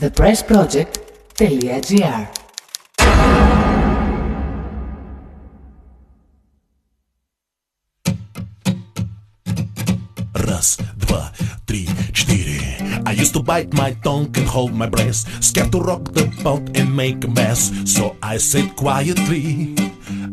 thepressproject.gr Раз, два, три, четыре. I used to bite my tongue and hold my breath, scared to rock the boat and make a mess. So I said quietly,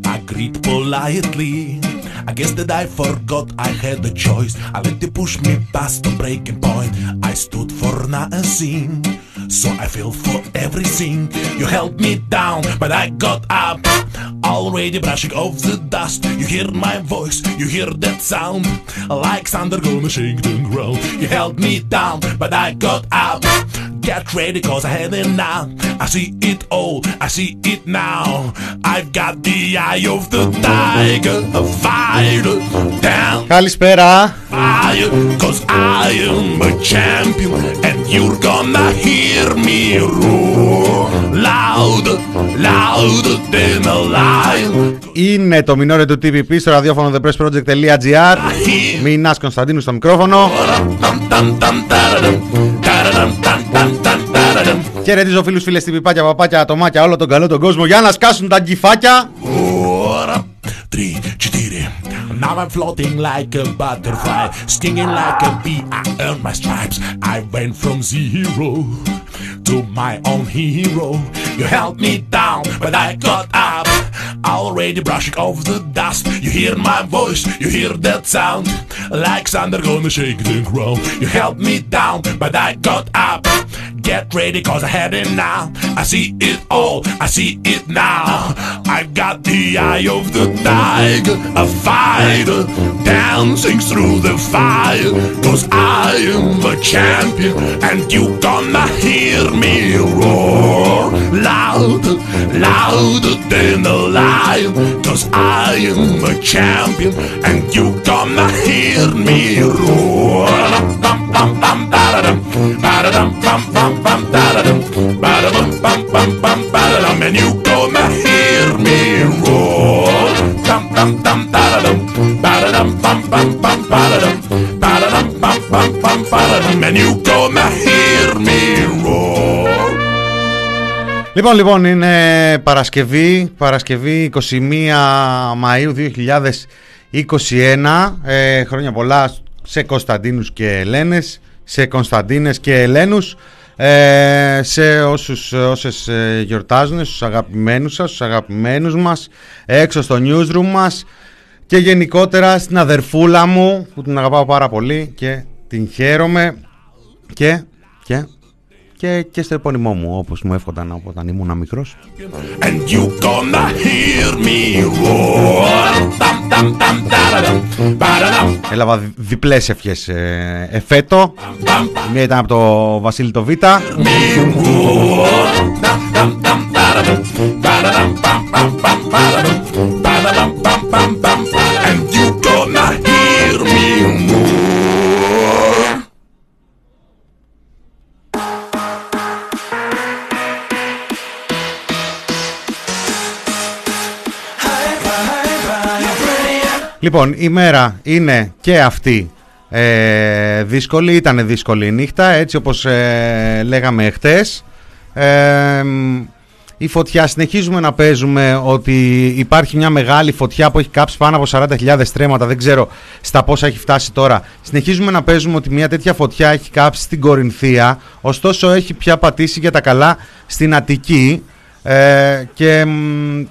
agreed politely. I guess that I forgot I had a choice. I let you push me past the breaking point. I stood for nothing, so I fell for everything. You held me down, but I got up. Already brushing off the dust. You hear my voice, you hear that sound. Like thunder gonna shake the ground. You held me down, but I got up. Get ready, cause I had it now. I see it all, I see it now. I've got the eye of the tiger, a fighter, down Καλησπέρα. fire, cause I am a champion, and you're gonna hear me roar louder, louder than a lion. Είναι το μινόρε του TPP στο ραδιόφωνο thepressproject.gr. Μινάς Κωνσταντίνου στο μικρόφωνο. Dum, dum, dum, da-da-dum, da-da-dum, dum, dum, dum, da-da-dum. Χαιρετίζω φίλους, φίλες, τυπιπάκια, παπάκια, ατομάκια, όλο τον καλό τον κόσμο για να σκάσουν τα γκυφάκια. Ora, three, четыре. Now I'm floating like a butterfly, stinging like a bee. I earned my stripes. I went from zero to my own hero. You held me down, but I got up. Already brushing off the dust. You hear my voice, you hear that sound. Like thunder gonna shake the ground. You held me down, but I got up. Get ready, cause I had it now. I see it all, I see it now. I've got the eye of the tiger, a fighter, dancing through the fire. Cause I am a champion, and you gonna hear me roar louder, louder than a lion. Cause I am a champion, and you gonna hear me roar. Ba-da-dum, bum, bum, bum, da-da-dum, ba-da-bum, bum, bum, bum, ba-da-dum, and you gonna hear me roar. Dum, dum, dum, da-da-dum, ba-da-dum, bum, bum, bum, ba-da-dum, ba-da-dum, bum, bum, bum, ba-da-dum, and you gonna hear me roar. Λοιπόν, λοιπόν, είναι Παρασκευή, Παρασκευή 21 Μαΐου 2021. Ε, χρόνια πολλά σε Κωνσταντίνους και Ελένες, σε Κωνσταντίνες και Ελένους, ε, σε όσους, όσες ε, γιορτάζουν, στους αγαπημένους σας, στους αγαπημένους μας, έξω στο newsroom μας και γενικότερα στην αδερφούλα μου που την αγαπάω πάρα πολύ και την χαίρομαι. Και, και, και, και στο επώνυμό μου όπως μου εύχονταν όταν ήμουν μικρός. and you gonna hear me roar. Dum dum dum da da dum, ba da dum, Έλαβα δι- διπλές ευχές ε, εφέτο. bum bum Η μία ήταν από το Βασίλη το Β. me roar. Dum dum Λοιπόν, η μέρα είναι και αυτή ε, δύσκολη. Ήταν δύσκολη η νύχτα, έτσι όπως ε, λέγαμε εχθές. Ε, μ, η φωτιά, συνεχίζουμε να παίζουμε ότι υπάρχει μια μεγάλη φωτιά που έχει κάψει πάνω από 40.000 στρέμματα, δεν ξέρω στα πόσα έχει φτάσει τώρα. Συνεχίζουμε να παίζουμε ότι μια τέτοια φωτιά έχει κάψει στην Κορινθία, ωστόσο έχει πια πατήσει για τα καλά στην Αττική ε, και μ,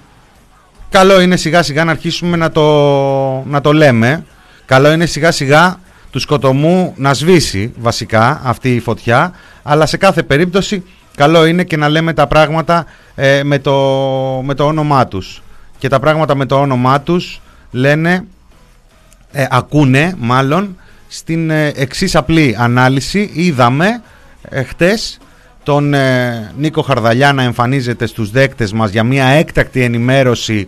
καλό είναι σιγά σιγά να αρχίσουμε να το, να το λέμε. Καλό είναι σιγά σιγά του σκοτωμού να σβήσει βασικά αυτή η φωτιά. Αλλά σε κάθε περίπτωση καλό είναι και να λέμε τα πράγματα ε, με, το, με το όνομά τους. Και τα πράγματα με το όνομά τους λένε, ε, ακούνε μάλλον, στην ε, εξής απλή ανάλυση. Είδαμε ε, χτες τον ε, Νίκο Χαρδαλιά να εμφανίζεται στους δέκτες μας για μια έκτακτη ενημέρωση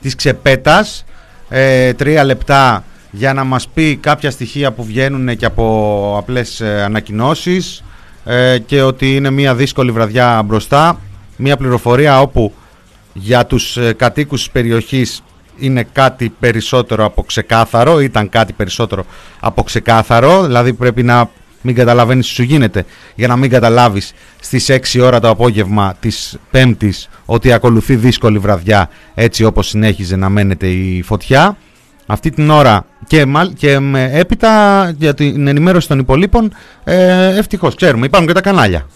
της ξεπέτας. Ε, τρία λεπτά για να μας πει κάποια στοιχεία που βγαίνουν και από απλές ε, ανακοινώσεις. Ε, και ότι είναι μια δύσκολη βραδιά μπροστά. Μια πληροφορία όπου για τους ε, κατοίκους της περιοχής είναι κάτι περισσότερο από ξεκάθαρο ήταν κάτι περισσότερο από ξεκάθαρο. Δηλαδή πρέπει να μην καταλαβαίνεις τι σου γίνεται, για να μην καταλάβεις στις 6 ώρα το απόγευμα της Πέμπτης ότι ακολουθεί δύσκολη βραδιά έτσι όπως συνέχιζε να μένεται η φωτιά. Αυτή την ώρα και, και έπειτα για την ενημέρωση των υπολείπων ε, ευτυχώς ξέρουμε υπάρχουν και τα κανάλια.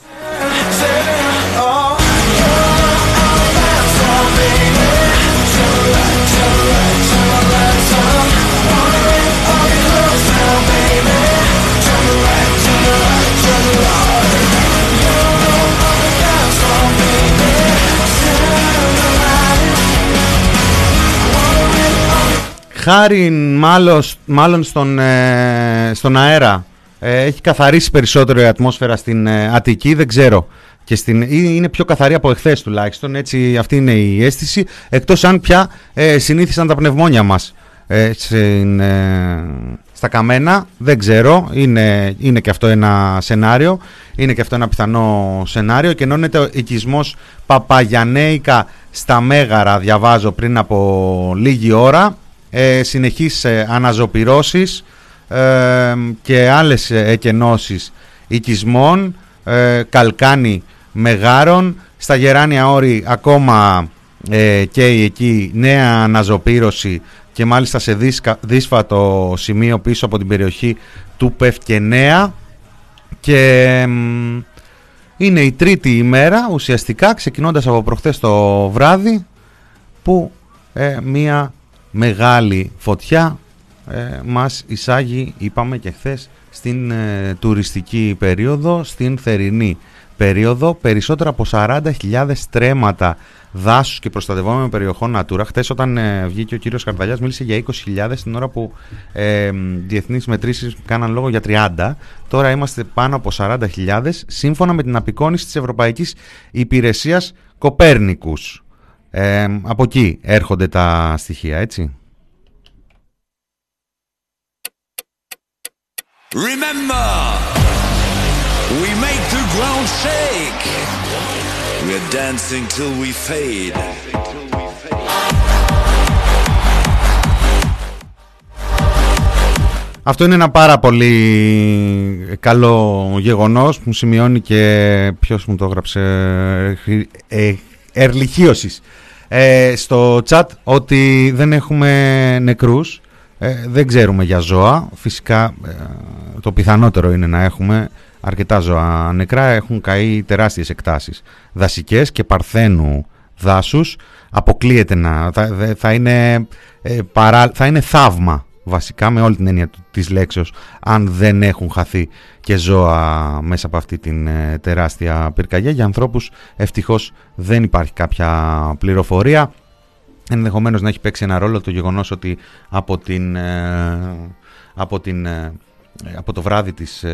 Χάρη μάλλον, μάλλον στον, ε, στον αέρα ε, έχει καθαρίσει περισσότερο η ατμόσφαιρα στην ε, Αττική, δεν ξέρω. Και στην, είναι πιο καθαρή από εχθές τουλάχιστον, έτσι αυτή είναι η αίσθηση. Εκτός αν πια συνήθισαν τα πνευμόνια μας στα καμένα, δεν ξέρω, είναι, είναι και αυτό ένα σενάριο, είναι και αυτό ένα πιθανό σενάριο και ενώνεται ο οικισμός Παπαγιανέικα στα Μέγαρα, διαβάζω πριν από λίγη ώρα, ε, συνεχείς ε, αναζωπυρώσεις ε, και άλλες εκενώσεις οικισμών, ε, καλκάνι μεγάρων, στα γεράνια όρη ακόμα ε, και εκεί νέα αναζωπήρωση και μάλιστα σε δύσφατο σημείο πίσω από την περιοχή του Πευκενέα. Και είναι η τρίτη ημέρα ουσιαστικά ξεκινώντας από προχθές το βράδυ που μία μεγάλη φωτιά ε, μας εισάγει, είπαμε και χθες στην ε, τουριστική περίοδο, στην θερινή περίοδο, περισσότερα από 40.000 στρέμματα δάσους και προστατευόμενων περιοχών Natura. Χθες όταν ε, βγήκε ο κύριος Καρδαλιάς μίλησε για 20.000 την ώρα που ε, διεθνείς μετρήσεις κάναν λόγο για 30. Τώρα είμαστε πάνω από 40.000 σύμφωνα με την απεικόνηση της Ευρωπαϊκής Υπηρεσίας Κοπέρνικους. Ε, από εκεί έρχονται τα στοιχεία, έτσι. Remember, we make the ground shake. We're dancing till we fade. Αυτό είναι ένα πάρα πολύ καλό γεγονός που σημειώνει και ποιος μου το έγραψε ε, ερλυχίωσης ε, στο chat ότι δεν έχουμε νεκρούς ε, δεν ξέρουμε για ζώα. Φυσικά ε, το πιθανότερο είναι να έχουμε αρκετά ζώα νεκρά. Έχουν καεί τεράστιες εκτάσεις δασικές και παρθένου δάσους. Αποκλείεται να θα, θα είναι, ε, παρά, θα είναι θαύμα βασικά με όλη την έννοια της λέξεως αν δεν έχουν χαθεί και ζώα μέσα από αυτή την ε, τεράστια πυρκαγιά. Για ανθρώπους ευτυχώς δεν υπάρχει κάποια πληροφορία. Ενδεχομένως να έχει παίξει ένα ρόλο το γεγονός ότι από, την, ε, από, την, ε, από το βράδυ της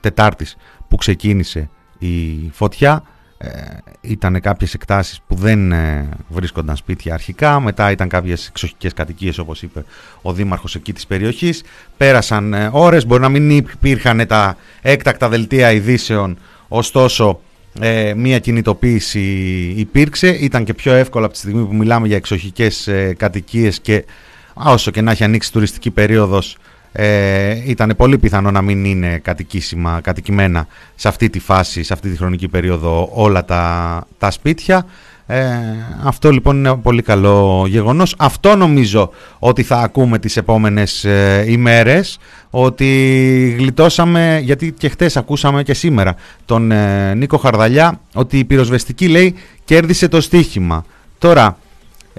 Τετάρτης που ξεκίνησε η φωτιά ε, ήταν κάποιες εκτάσεις που δεν ε, βρίσκονταν σπίτια αρχικά. Μετά ήταν κάποιες εξοχικές κατοικίες όπως είπε ο δήμαρχος εκεί της περιοχής. Πέρασαν ε, ώρες, μπορεί να μην υπήρχαν τα έκτακτα δελτία ειδήσεων. Ωστόσο ε, μία κινητοποίηση υπήρξε. Ήταν και πιο εύκολο από τη στιγμή που μιλάμε για εξοχικές ε, κατοικίες και όσο και να έχει ανοίξει τουριστική περίοδος ε, ήταν πολύ πιθανό να μην είναι κατοικήσιμα, κατοικημένα σε αυτή τη φάση, σε αυτή τη χρονική περίοδο όλα τα, τα σπίτια. Ε, αυτό λοιπόν είναι ένα πολύ καλό γεγονός. Αυτό νομίζω ότι θα ακούμε τις επόμενες ε, ημέρες, ότι γλιτώσαμε, γιατί και χτες ακούσαμε και σήμερα τον ε, Νίκο Χαρδαλιά, ότι η πυροσβεστική λέει κέρδισε το στοίχημα. Τώρα,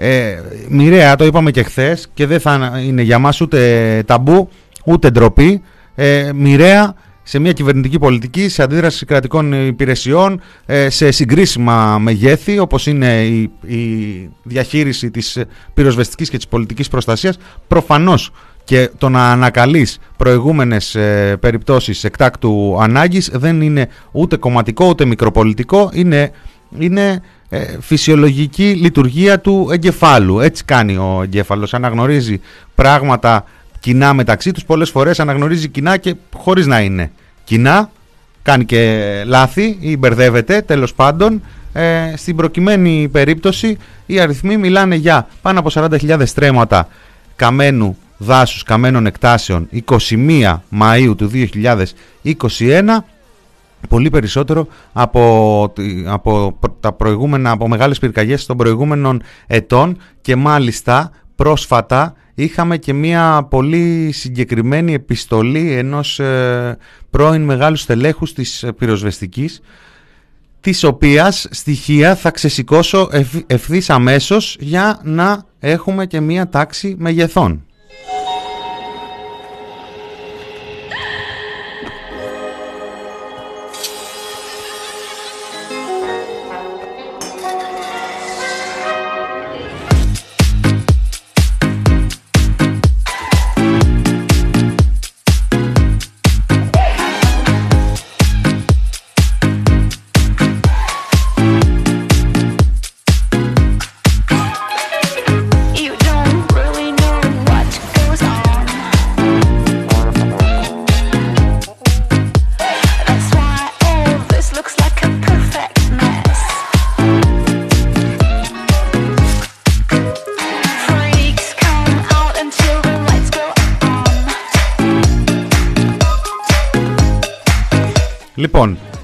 ε, μοιραία, το είπαμε και χθες και δεν θα είναι για μας ούτε ταμπού ούτε ντροπή. Ε, μοιραία σε μια κυβερνητική πολιτική, σε αντίδραση κρατικών υπηρεσιών, ε, σε συγκρίσιμα μεγέθη όπως είναι η, η διαχείριση της πυροσβεστικής και της πολιτικής προστασίας προφανώς και το να ανακαλείς προηγούμενες ε, περιπτώσεις εκτάκτου ανάγκης δεν είναι ούτε κομματικό ούτε μικροπολιτικό είναι, είναι ε, φυσιολογική λειτουργία του εγκεφάλου. Έτσι κάνει ο εγκέφαλος, αναγνωρίζει πράγματα κοινά μεταξύ τους, πολλές φορές αναγνωρίζει κοινά και χωρίς να είναι κοινά, κάνει και λάθη ή μπερδεύεται τέλος πάντων. Ε, στην προκειμένη περίπτωση οι αριθμοί μιλάνε για πάνω από 40.000 στρέμματα καμένου δάσους καμένων εκτάσεων 21 Μαΐου του 2021 πολύ περισσότερο από, από τα προηγούμενα, από μεγάλες πυρκαγιές των προηγούμενων ετών και μάλιστα πρόσφατα είχαμε και μια πολύ συγκεκριμένη επιστολή ενός ε, πρώην μεγάλου στελέχους της πυροσβεστικής της οποίας στοιχεία θα ξεσηκώσω ευθύς αμέσως για να έχουμε και μια τάξη μεγεθών.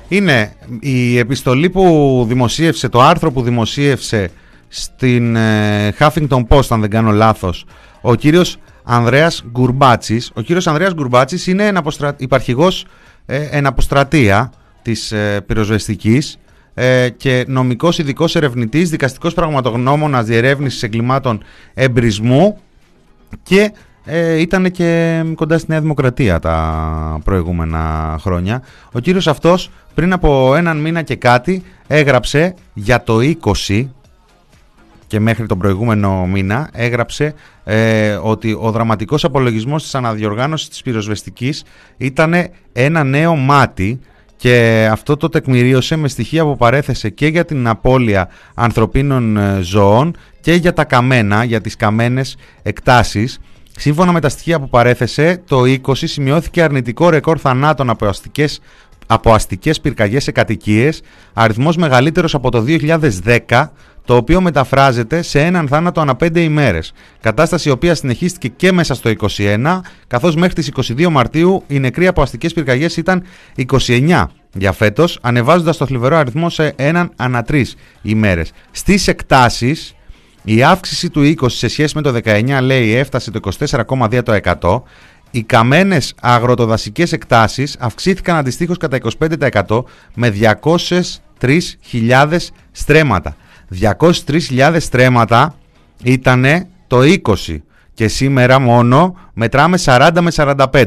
Είναι η επιστολή που δημοσίευσε, το άρθρο που δημοσίευσε στην ε, Huffington Post, αν δεν κάνω λάθος, ο κύριος Ανδρέας Γκουρμπάτσης. Ο κύριος Ανδρέας Γκουρμπάτσης είναι εναποστρα... υπαρχηγός ε, εναποστρατεία της ε, πυροσβεστικής ε, και νομικός ειδικός ερευνητής, δικαστικός πραγματογνώμονας διερεύνησης εγκλημάτων εμπρισμού και ε, ήταν και κοντά στη Νέα Δημοκρατία τα προηγούμενα χρόνια. Ο κύριος αυτός πριν από έναν μήνα και κάτι έγραψε για το 20 και μέχρι τον προηγούμενο μήνα έγραψε ε, ότι ο δραματικός απολογισμός της αναδιοργάνωσης της πυροσβεστικής ήταν ένα νέο μάτι και αυτό το τεκμηρίωσε με στοιχεία που παρέθεσε και για την απώλεια ανθρωπίνων ε, ζώων και για τα καμένα, για τις καμένες εκτάσεις Σύμφωνα με τα στοιχεία που παρέθεσε, το 20 σημειώθηκε αρνητικό ρεκόρ θανάτων από αστικές, από αστικές πυρκαγιές σε κατοικίες, αριθμός μεγαλύτερος από το 2010, το οποίο μεταφράζεται σε έναν θάνατο ανά 5 ημέρες. Κατάσταση η οποία συνεχίστηκε και μέσα στο 21, καθώς μέχρι τις 22 Μαρτίου οι νεκροί από αστικές πυρκαγιές ήταν 29 για φέτος, ανεβάζοντας το θλιβερό αριθμό σε έναν ανά 3 ημέρες. Στις εκτάσεις, η αύξηση του 20 σε σχέση με το 19 λέει έφτασε το 24,2%. Οι καμένες αγροτοδασικές εκτάσεις αυξήθηκαν αντιστοίχως κατά 25% με 203.000 στρέμματα. 203.000 στρέμματα ήταν το 20 και σήμερα μόνο μετράμε 40 με 45.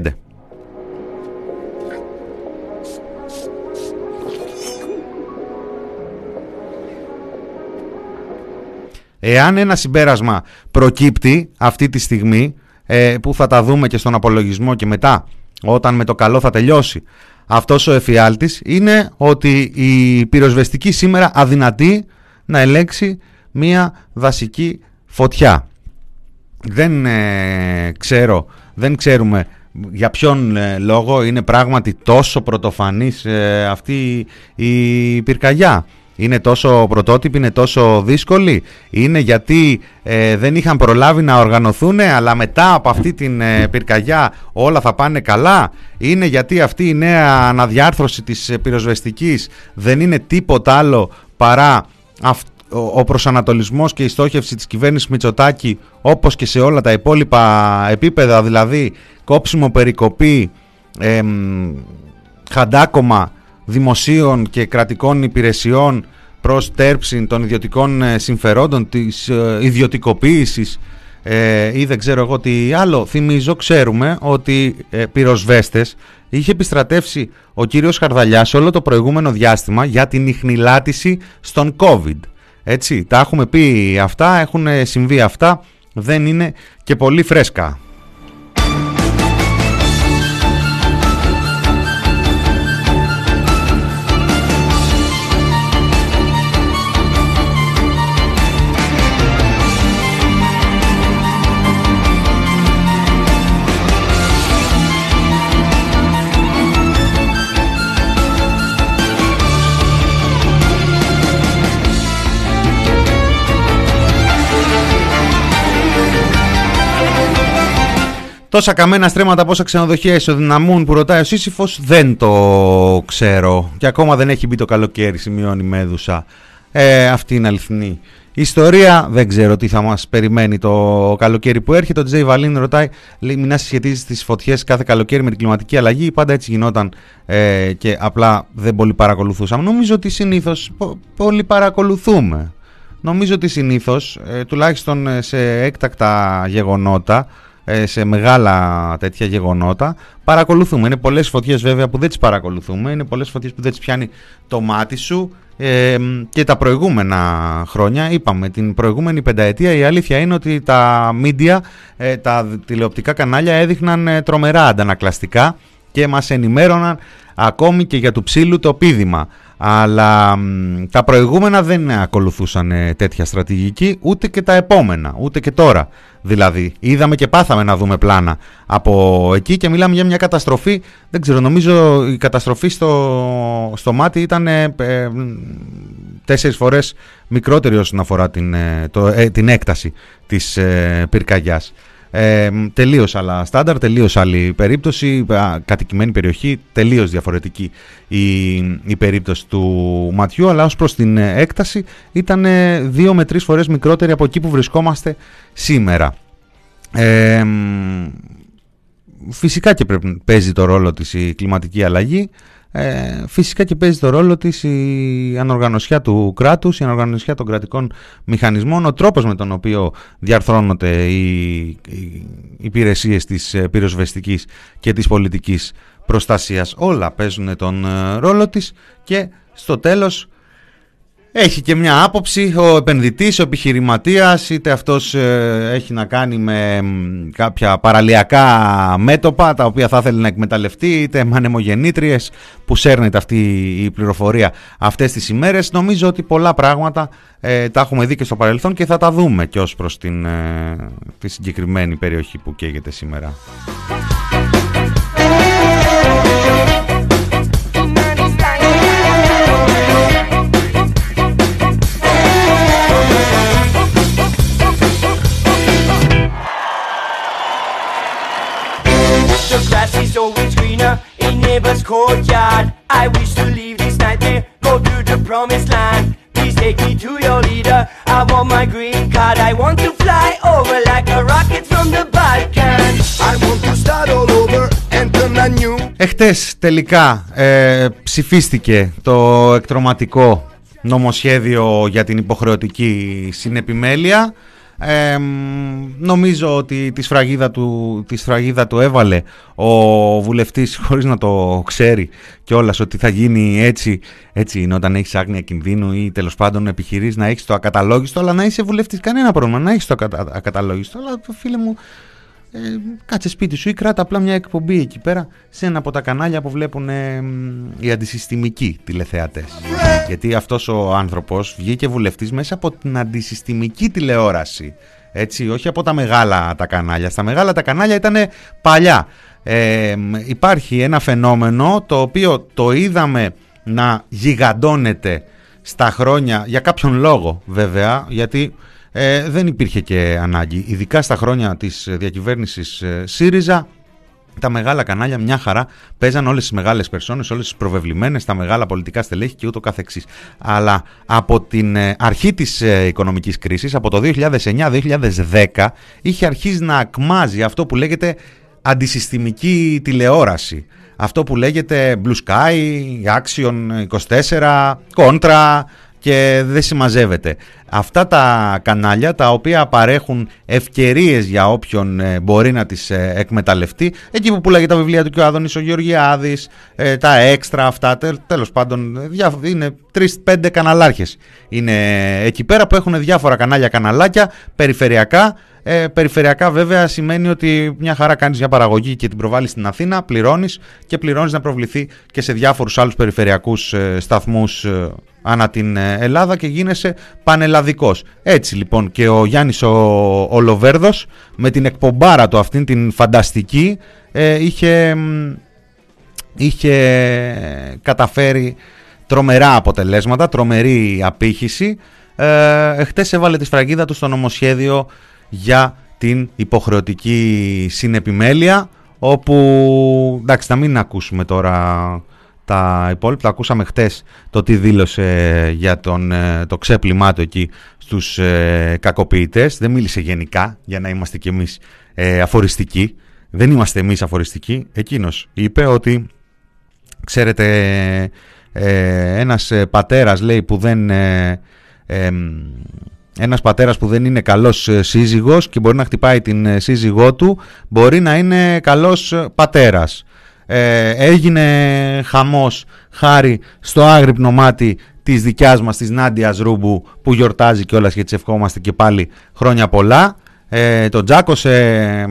Εάν ένα συμπέρασμα προκύπτει αυτή τη στιγμή, ε, που θα τα δούμε και στον απολογισμό και μετά, όταν με το καλό θα τελειώσει αυτός ο εφιάλτης, είναι ότι η πυροσβεστική σήμερα αδυνατεί να ελέγξει μία δασική φωτιά. Δεν ε, ξέρω, δεν ξέρουμε για ποιον ε, λόγο είναι πράγματι τόσο πρωτοφανής αυτή η πυρκαγιά είναι τόσο πρωτότυπη, είναι τόσο δύσκολη; Είναι γιατί ε, δεν είχαν προλάβει να οργανωθούν, αλλά μετά από αυτή την ε, πυρκαγιά όλα θα πάνε καλά; Είναι γιατί αυτή η νέα αναδιάρθρωση της ε, πυροσβεστικής δεν είναι τίποτα άλλο παρά ο προσανατολισμός και η στόχευση της κυβέρνησης Μητσοτάκη όπως και σε όλα τα υπόλοιπα επίπεδα, δηλαδή κόψιμο, περικοπή, χαντάκομα δημοσίων και κρατικών υπηρεσιών προς τέρψη των ιδιωτικών ε, συμφερόντων, της ε, ιδιωτικοποίησης ε, ή δεν ξέρω εγώ τι άλλο. Θυμίζω, ξέρουμε ότι ε, πυροσβέστες είχε επιστρατεύσει ο κύριος Χαρδαλιάς όλο το προηγούμενο διάστημα για την ιχνηλάτηση στον COVID. Έτσι, τα έχουμε πει αυτά, έχουν συμβεί αυτά, δεν είναι και πολύ φρέσκα. Τόσα καμένα στρέμματα πόσα ξενοδοχεία ισοδυναμούν που ρωτάει ο Σύσυφος δεν το ξέρω. Και ακόμα δεν έχει μπει το καλοκαίρι σημειώνει η Μέδουσα. Ε, αυτή είναι αληθινή ιστορία. Δεν ξέρω τι θα μας περιμένει το καλοκαίρι που έρχεται. Ο Τζέι Βαλίν ρωτάει λέει, μην συσχετίζει τις φωτιές κάθε καλοκαίρι με την κλιματική αλλαγή πάντα έτσι γινόταν ε, και απλά δεν πολύ παρακολουθούσαμε νομίζω ότι συνήθως πο, πολύ παρακολουθούμε. Νομίζω ότι συνήθως ε, τουλάχιστον σε έκτακτα γεγονότα ε, σε μεγάλα τέτοια γεγονότα παρακολουθούμε. Είναι πολλές φωτιές βέβαια που δεν τις παρακολουθούμε, είναι πολλές φωτιές που δεν τις πιάνει το μάτι σου ε, και τα προηγούμενα χρόνια, είπαμε την προηγούμενη πενταετία η αλήθεια είναι ότι τα μίντια, ε, τα τηλεοπτικά κανάλια έδειχναν τρομερά αντανακλαστικά και μας ενημέρωναν ακόμη και για του ψήλου το πίδημα. Αλλά τα προηγούμενα δεν ακολουθούσαν τέτοια στρατηγική, ούτε και τα επόμενα, ούτε και τώρα. Δηλαδή, είδαμε και πάθαμε να δούμε πλάνα από εκεί και μιλάμε για μια καταστροφή. Δεν ξέρω, νομίζω η καταστροφή στο, στο μάτι ήταν ε, ε τέσσερις φορές μικρότερη όσον αφορά την, ε, το, ε, την έκταση της ε, πυρκαγιάς. Ε, τελείως άλλα στάνταρ, τελείως άλλη περίπτωση, κατοικημένη περιοχή, τελείως διαφορετική η, η περίπτωση του ματιού, αλλά ως προς την έκταση ήταν δύο με τρεις φορές μικρότερη από εκεί που βρισκόμαστε σήμερα. Ε, φυσικά και πρέπει, παίζει το ρόλο της η κλιματική αλλαγή. Ε, φυσικά και παίζει το ρόλο της η ανοργανωσιά του κράτους, η ανοργανωσιά των κρατικών μηχανισμών, ο τρόπος με τον οποίο διαρθρώνονται οι, οι υπηρεσίες της ε, πυροσβεστικής και της πολιτικής προστασίας. Όλα παίζουν τον ε, ρόλο της και στο τέλος έχει και μια άποψη ο επενδυτής, ο επιχειρηματίας, είτε αυτός ε, έχει να κάνει με κάποια παραλιακά μέτωπα τα οποία θα ήθελε να εκμεταλλευτεί, είτε με ανεμογεννήτριες που σέρνεται αυτή η πληροφορία αυτές τις ημέρες. Νομίζω ότι πολλά πράγματα ε, τα έχουμε δει και στο παρελθόν και θα τα δούμε και ως προς την, ε, τη συγκεκριμένη περιοχή που καίγεται σήμερα. Always greener in neighbor's courtyard. I wish to leave this nightmare, go to the promised land. Please take me to your leader. I want my green card. I want to fly over like a rocket from the Balkan. I want to start all over and turn a new. Εχθές τελικά ε, ψηφίστηκε το εκτροματικό νομοσχέδιο για την υποχρεωτική συνεπιμέλεια νομίζω ότι τη σφραγίδα, του, τη σφραγίδα του έβαλε ο βουλευτής χωρίς να το ξέρει κιόλας ότι θα γίνει έτσι, έτσι είναι όταν έχεις άγνοια κινδύνου ή τέλος πάντων επιχειρείς να έχεις το ακαταλόγιστο αλλά να είσαι βουλευτής κανένα πρόβλημα να έχεις το ακαταλόγιστο. Αλλά φίλε μου ε, κάτσε σπίτι σου ή κράτα απλά μια εκπομπή εκεί πέρα σε ένα από τα κανάλια που βλέπουν ε, οι αντισυστημικοί τηλεθεατές. Γιατί αυτός ο άνθρωπος βγήκε βουλευτής μέσα από την αντισυστημική τηλεόραση. Έτσι, όχι από τα μεγάλα τα κανάλια. Στα μεγάλα τα κανάλια ήταν παλιά. Ε, υπάρχει ένα φαινόμενο το οποίο το είδαμε να γιγαντώνεται στα χρόνια, για κάποιον λόγο βέβαια, γιατί ε, δεν υπήρχε και ανάγκη. Ειδικά στα χρόνια της διακυβέρνησης ε, ΣΥΡΙΖΑ τα μεγάλα κανάλια μια χαρά παίζαν όλες τις μεγάλες περσόνες, όλες τις προβεβλημένες, τα μεγάλα πολιτικά στελέχη και ούτω καθεξής. Αλλά από την ε, αρχή της ε, οικονομικής κρίσης, από το 2009-2010, είχε αρχίσει να ακμάζει αυτό που λέγεται αντισυστημική τηλεόραση. Αυτό που λέγεται Blue Sky, Action 24, Contra, και δεν συμμαζεύεται. Αυτά τα κανάλια τα οποία παρέχουν ευκαιρίες για όποιον ε, μπορεί να τις ε, εκμεταλλευτεί εκεί που πουλάγε τα βιβλία του και ο Άδωνης ο Γεωργιάδης, ε, τα έξτρα αυτά, τέλος πάντων είναι τρεις-πέντε καναλάρχες είναι εκεί πέρα που έχουν διάφορα κανάλια καναλάκια περιφερειακά ε, περιφερειακά βέβαια σημαίνει ότι μια χαρά κάνεις μια παραγωγή και την προβάλλεις στην Αθήνα, πληρώνεις και πληρώνεις να προβληθεί και σε διάφορους άλλους περιφερειακούς ε, σταθμούς ε, ανά την ε, Ελλάδα και γίνεσαι πανελλαδικός. Έτσι λοιπόν και ο Γιάννης ο, ο Λοβέρδος με την εκπομπάρα του αυτήν την φανταστική είχε, είχε καταφέρει τρομερά αποτελέσματα, τρομερή απήχηση. Ε, έβαλε τη σφραγίδα του στο νομοσχέδιο για την υποχρεωτική συνεπιμέλεια όπου εντάξει να μην ακούσουμε τώρα τα υπόλοιπα, τα ακούσαμε χτες το τι δήλωσε για τον, ε, το ξέπλυμά του εκεί στους ε, κακοποιητές. Δεν μίλησε γενικά για να είμαστε κι εμείς ε, αφοριστικοί. Δεν είμαστε εμείς αφοριστικοί. Εκείνος είπε ότι ξέρετε ε, ένας πατέρας λέει που δεν ένας πατέρας που δεν είναι καλός ε, σύζυγος και μπορεί να χτυπάει την ε, σύζυγό του μπορεί να είναι καλός ε, πατέρας. έγινε χαμός χάρη στο άγρυπνο μάτι της δικιάς μας της Νάντιας Ρούμπου που γιορτάζει κιόλας και της ευχόμαστε και πάλι χρόνια πολλά. Ε, τον τζάκωσε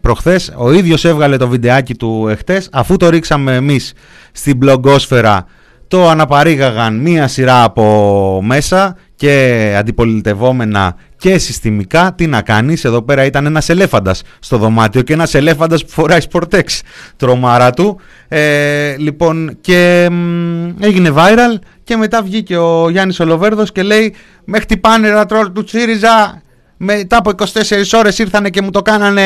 προχθές, ο ίδιος έβγαλε το βιντεάκι του εχθές αφού το ρίξαμε εμείς στην μπλογκόσφαιρα το αναπαρήγαγαν μία σειρά από μέσα και αντιπολιτευόμενα και συστημικά. Τι να κάνεις, εδώ πέρα ήταν ένας ελέφαντας στο δωμάτιο και ένας ελέφαντας που φοράει σπορτέξ τρομάρα του. Ε, λοιπόν και έγινε viral και μετά βγήκε ο Γιάννης Ολοβέρδος και λέει με χτυπάνε ένα τρόλ του Τσίριζα μετά από 24 ώρες ήρθανε και μου το κάνανε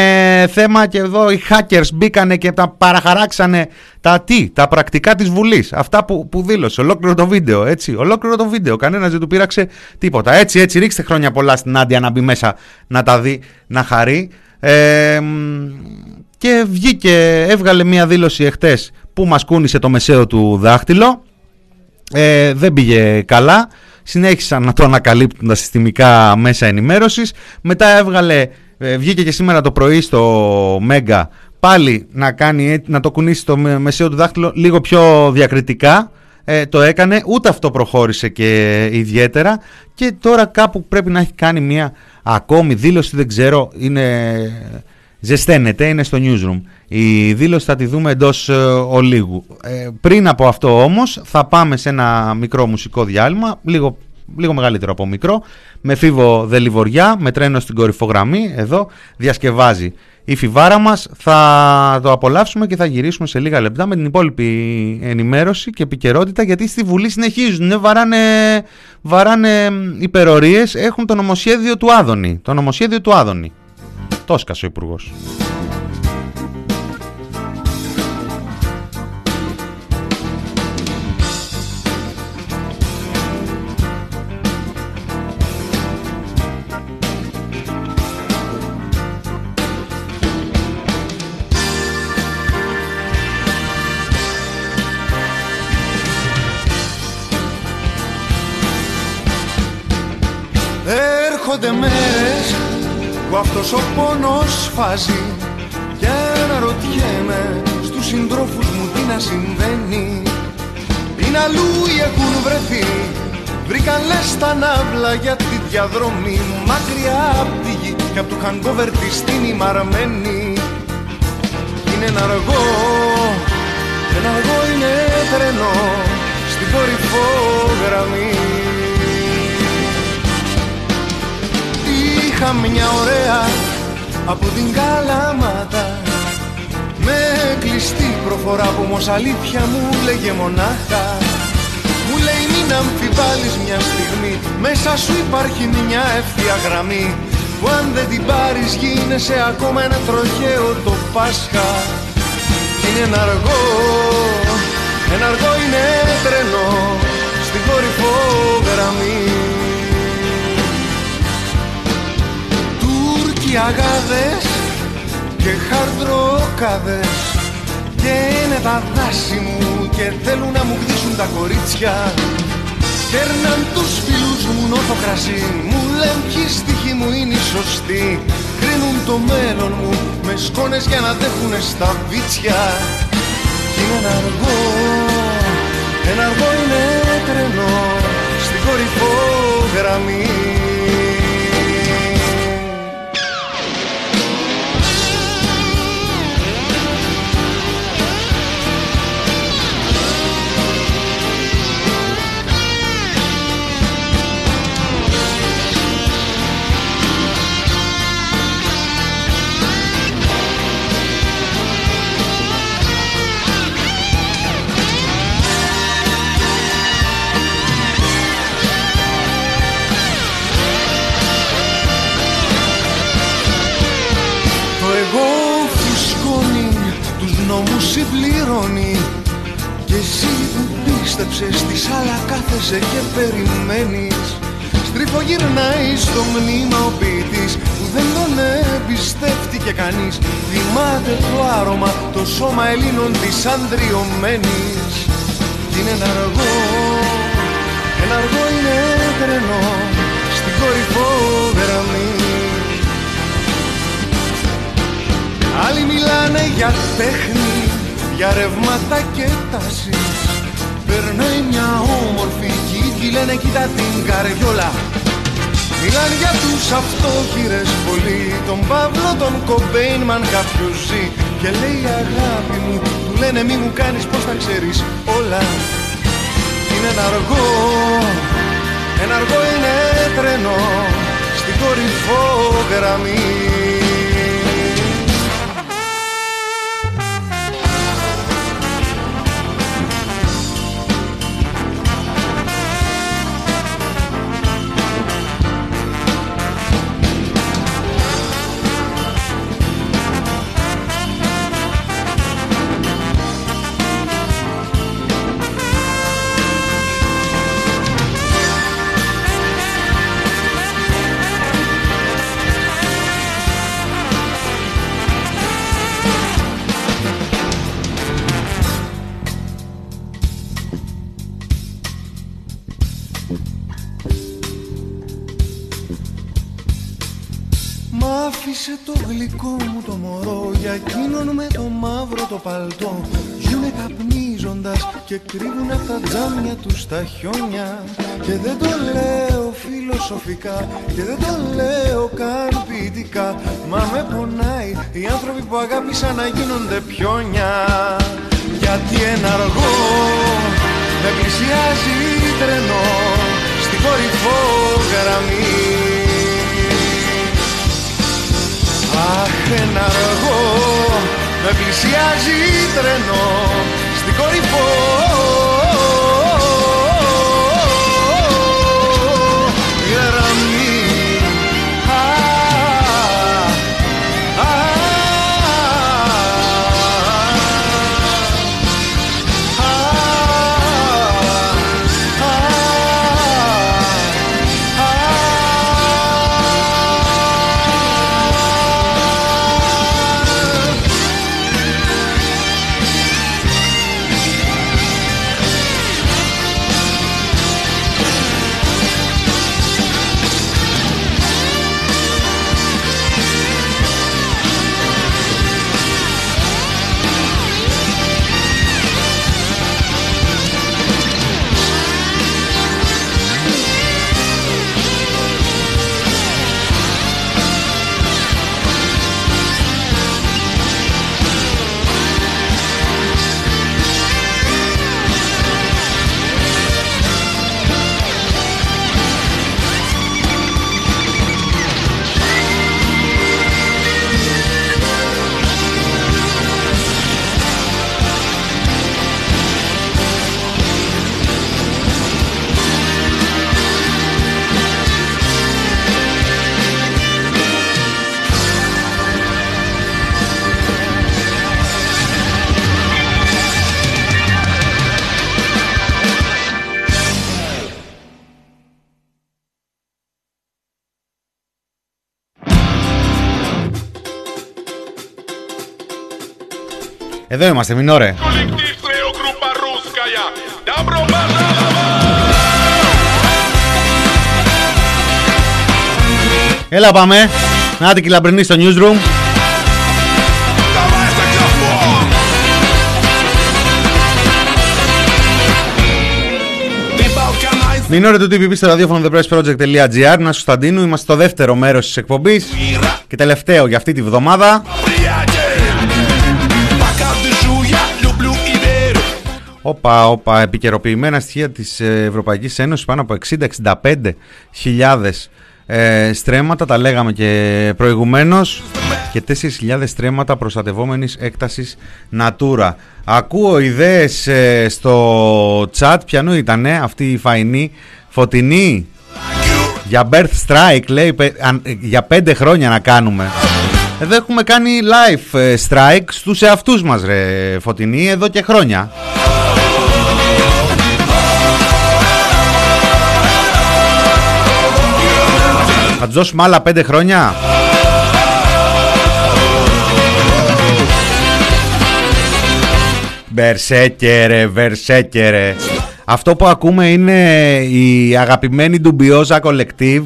θέμα και εδώ οι hackers μπήκανε και τα παραχαράξανε τα τι, τα πρακτικά της Βουλής. Αυτά που, που δήλωσε, ολόκληρο το βίντεο, έτσι, ολόκληρο το βίντεο. Κανένας δεν του πείραξε τίποτα. Έτσι, έτσι, ρίξτε χρόνια πολλά στην Άντια να μπει μέσα να τα δει, να χαρεί. Ε, και βγήκε, έβγαλε μία δήλωση εχθές που μας κούνησε το μεσαίο του δάχτυλο. Ε, δεν πήγε καλά συνέχισαν να το ανακαλύπτουν τα συστημικά μέσα ενημέρωσης. Μετά έβγαλε, ε, βγήκε και σήμερα το πρωί στο Μέγκα πάλι να, κάνει, να το κουνήσει το μεσαίο του δάχτυλο λίγο πιο διακριτικά. Ε, το έκανε, ούτε αυτό προχώρησε και ιδιαίτερα και τώρα κάπου πρέπει να έχει κάνει μια ακόμη δήλωση, δεν ξέρω, είναι... Ζεσταίνεται, είναι στο newsroom. Η δήλωση θα τη δούμε εντός ε, ολίγου. Ε, πριν από αυτό όμως θα πάμε σε ένα μικρό μουσικό διάλειμμα, λίγο, λίγο μεγαλύτερο από μικρό, με φίβο Δελιβοριά, με τρένο στην κορυφογραμμή, εδώ διασκευάζει η φιβάρα μας. Θα το απολαύσουμε και θα γυρίσουμε σε λίγα λεπτά με την υπόλοιπη ενημέρωση και επικαιρότητα γιατί στη Βουλή συνεχίζουν, βαράνε, βαράνε υπερορίες, έχουν το νομοσχέδιο του Άδωνη. Το νομοσχέδιο του Άδωνη. Το ο Υπουργός. Πόνος φάζει Και αναρωτιέμαι στους συντρόφους μου τι να συμβαίνει. Είναι αλλού ή έχουν βρεθεί Βρήκαν λες τα ναύλα για τη διαδρομή Μακριά απ' τη γη και απ' του hangover της την ημαρμένη Είναι ένα αργό, ένα αργό είναι τρενό Στην κορυφό γραμμή. Είχα μια ωραία από την Καλαμάτα. Με κλειστή προφορά που όμως αλήθεια μου λέγε μονάχα. Μου λέει μην αμφιβάλλεις μια στιγμή. Μέσα σου υπάρχει μια ευθεία γραμμή. Που αν δεν την πάρεις γίνεσαι ακόμα ένα τροχαίο το Πάσχα Είναι ένα αργό, ένα αργό είναι τρενό Στην κορυφό γραμμή οι αγάδες και χαρδροκάδες και είναι τα δάση μου και θέλουν να μου γδίσουν τα κορίτσια. Κέρναν τους φίλους μου νόθο κρασί Μου λένε ποιοι στοιχοί μου είναι οι σωστοί. Κρίνουν το μέλλον μου με σκόνες για να δέχουνε στα βίτσια. Κι είναι ένα αργό, ένα αργό είναι τρενό Στην κορυφό γραμμή Πίστεψες στη σάλα κάθεσαι και περιμένεις. Στριφογυρνάει στο μνήμα ο ποιητής Που δεν τον εμπιστεύτηκε κανείς. Θυμάται το άρωμα το σώμα Ελλήνων της ανδριωμένης. Κι είναι ένα αργό, ένα αργό είναι τρενό Στην κορυφό γραμμή. Άλλοι μιλάνε για τέχνη, για ρεύματα και τάσεις. Περνάει μια όμορφη κίκη, λένε κοίτα την καριόλα Μιλάνε για τους αυτόχειρες πολύ Τον Παύλο, τον Κομπέινμαν κάποιος ζει. Και λέει αγάπη μου, του λένε μη μου κάνεις πως τα ξέρεις όλα Είναι ένα αργό, ένα αργό είναι τρένο Στην κορυφό γραμμή και κρύβουν από τα τζάμια τους τα χιόνια. Και δεν το λέω φιλοσοφικά Και δεν το λέω καν ποιητικά. Μα με πονάει οι άνθρωποι που αγάπησαν να γίνονται πιόνια. Γιατί ένα αργό με πλησιάζει τρενό Στην κορυφό γραμμή. Αχ ένα αργό με πλησιάζει τρένο στην κορυφό Εδώ είμαστε, μην ωραία. Έλα πάμε. Να την κυλαμπρινή στο newsroom. Μην ώρα του TPP στο ραδιόφωνο thepressproject.gr Να σου Σταντίνου, είμαστε στο δεύτερο μέρος της εκπομπής. Και τελευταίο για αυτή τη βδομάδα Όπα, όπα, επικαιροποιημένα στοιχεία της ε, Ευρωπαϊκής Ένωσης πάνω από 60-65 χιλιάδες ε, στρέμματα, τα λέγαμε και προηγουμένως και 4.000 στρέμματα προστατευόμενης έκτασης Natura. Ακούω ιδέες ε, στο chat, ποιανού ήτανε αυτή η φαϊνή φωτεινή; Για birth strike λέει για πέντε χρόνια να κάνουμε. Εδώ έχουμε κάνει live strike στους εαυτούς μας ρε Φωτεινή εδώ και χρόνια. Θα του δώσουμε άλλα πέντε χρόνια. Βερσέκερε, βερσέκερε. Αυτό που ακούμε είναι η αγαπημένη Ντουμπιόζα Collective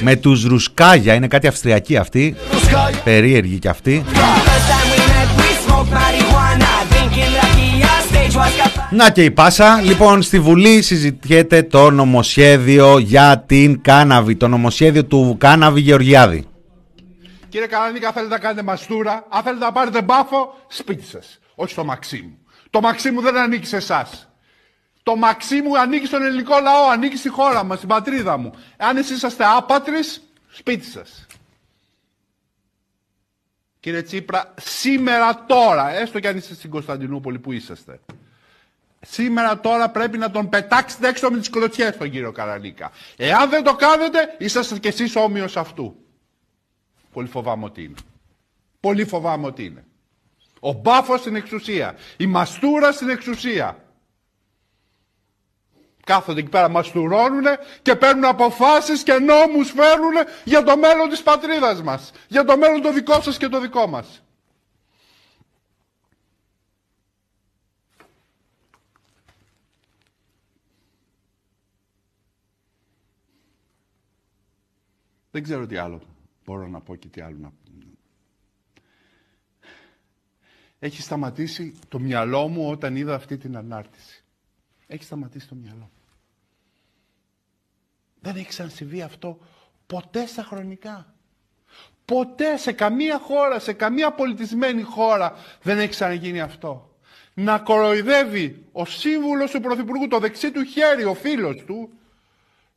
με τους Ρουσκάγια. Είναι κάτι αυστριακή αυτή. Περίεργη κι αυτή. Να και η πάσα. Λοιπόν, στη Βουλή συζητιέται το νομοσχέδιο για την κάναβη. Το νομοσχέδιο του κάναβη Γεωργιάδη. Κύριε Καρανίκα, θέλετε να κάνετε μαστούρα; Αν θέλετε να πάρετε μπάφο, σπίτι σας. Όχι στο μαξί μου. Το μαξί μου δεν ανήκει σε εσάς. Το μαξί μου ανήκει στον ελληνικό λαό, ανήκει στη χώρα μας, στην πατρίδα μου. Αν εσείς είσαστε άπατρες, σπίτι σας. Κύριε Τσίπρα, σήμερα τώρα, έστω κι αν είστε στην Κωνσταντινούπολη που είσαστε, σήμερα τώρα πρέπει να τον πετάξετε έξω με τις κλωτσιές τον κύριο Καρανίκα. Εάν δεν το κάνετε, είσαστε κι εσείς όμοιος αυτού. Πολύ φοβάμαι ότι είναι. Πολύ φοβάμαι ότι είναι. Ο μπάφος στην εξουσία. Η μαστούρα στην εξουσία. Κάθονται εκεί πέρα, μαστουρώνουν και παίρνουν αποφάσεις και νόμους φέρνουν για το μέλλον της πατρίδας μας. Για το μέλλον το δικό σας και το δικό μας. Δεν ξέρω τι άλλο μπορώ να πω και τι άλλο να πω. Έχει σταματήσει το μυαλό μου όταν είδα αυτή την ανάρτηση. Έχει σταματήσει το μυαλό μου. Δεν έχει ξανασυμβεί αυτό ποτέ στα χρονικά. Ποτέ σε καμία χώρα, σε καμία πολιτισμένη χώρα δεν έχει ξαναγίνει αυτό. Να κοροϊδεύει ο σύμβουλος του Πρωθυπουργού, το δεξί του χέρι, ο φίλος του,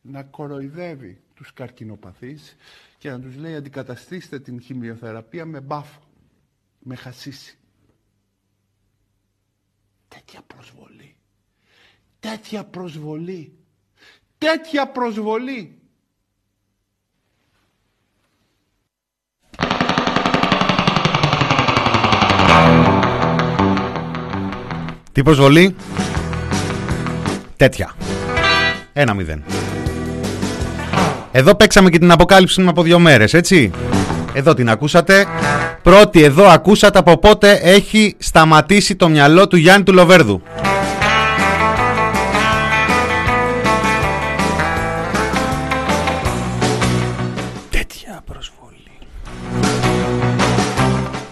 να κοροϊδεύει τους καρκινοπαθείς και να τους λέει αντικαταστήστε την χημειοθεραπεία με μπάφο, με χασίσι. Τέτοια προσβολή. Τέτοια προσβολή. Τέτοια προσβολή. Τι προσβολή; Τέτοια. Ένα μηδέν. Εδώ παίξαμε και την αποκάλυψη από δύο μέρες, έτσι. Εδώ την ακούσατε. Πρώτη εδώ ακούσατε από πότε έχει σταματήσει το μυαλό του Γιάννη του Λοβέρδου. Τέτοια προσβολή.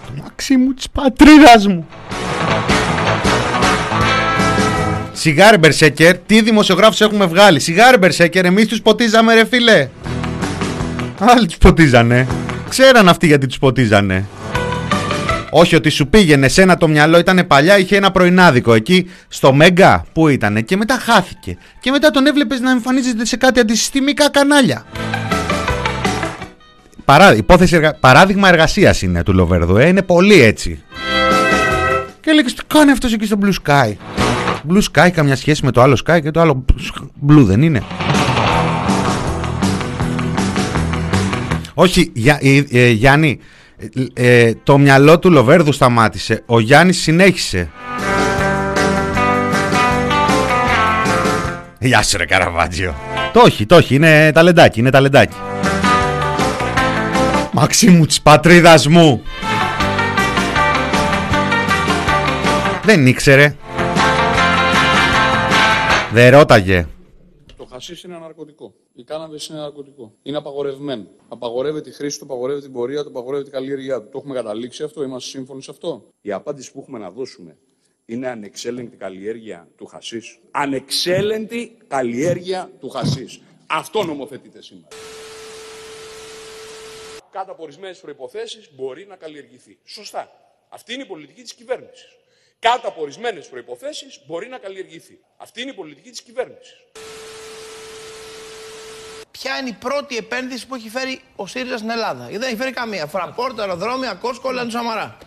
Το μαξί μου της πατρίδας μου. Σιγάρι Μπερσέκερ, τι δημοσιογράφους έχουμε βγάλει. Σιγάρι Μπερσέκερ, εμείς τους ποτίζαμε ρε φίλε. Άλλοι τους ποτίζανε. Ξέραν αυτοί γιατί τους ποτίζανε. Όχι ότι σου πήγαινε σένα το μυαλό ήταν παλιά, είχε ένα πρωινάδικο εκεί στο Μέγκα που ήταν και μετά χάθηκε. Και μετά τον έβλεπες να εμφανίζεται σε κάτι αντισυστημικά κανάλια. Παρά, υπόθεση, εργα... παράδειγμα εργασίας είναι του Λοβέρδου, ε, είναι πολύ έτσι. Και έλεγε τι κάνει αυτός εκεί στο Blue Sky. Blue Sky καμιά σχέση με το άλλο Sky και το άλλο Blue δεν είναι. Όχι, Για, ε, ε, Γιάννη, ε, το μυαλό του Λοβέρδου σταμάτησε. Ο Γιάννης συνέχισε. Γεια σου ρε Καραβάτζιο. Το όχι, το όχι, είναι ταλεντάκι, είναι ταλεντάκι. Μαξίμου της πατρίδας μου. Δεν ήξερε. Δεν ρώταγε. Το χασίς είναι ναρκωτικό. Η κάναβη είναι ναρκωτικό. Είναι απαγορευμένο. Απαγορεύεται η χρήση του, απαγορεύεται την πορεία του, απαγορεύεται η καλλιέργειά του. Το έχουμε καταλήξει αυτό, είμαστε σύμφωνοι σε αυτό; Η απάντηση που έχουμε να δώσουμε είναι ανεξέλεγκτη καλλιέργεια του χασίς. Ανεξέλεγκτη καλλιέργεια του χασίς. Αυτό νομοθετείται σήμερα. Κάτω από ορισμένες προποθέσει μπορεί να καλλιεργηθεί. Σωστά. Αυτή είναι η πολιτική της κυβέρνησης. Κάτω από ορισμένες προποθέσει μπορεί να καλλιεργηθεί. Αυτή είναι η πολιτική της κυβέρνησης. Ποια είναι η πρώτη επένδυση που έχει φέρει ο ΣΥΡΙΖΑ στην Ελλάδα; Γιατί δεν έχει φέρει καμία. Φραπόρτα, αεροδρόμια, κόσκο, Λαντ Σαμαρά.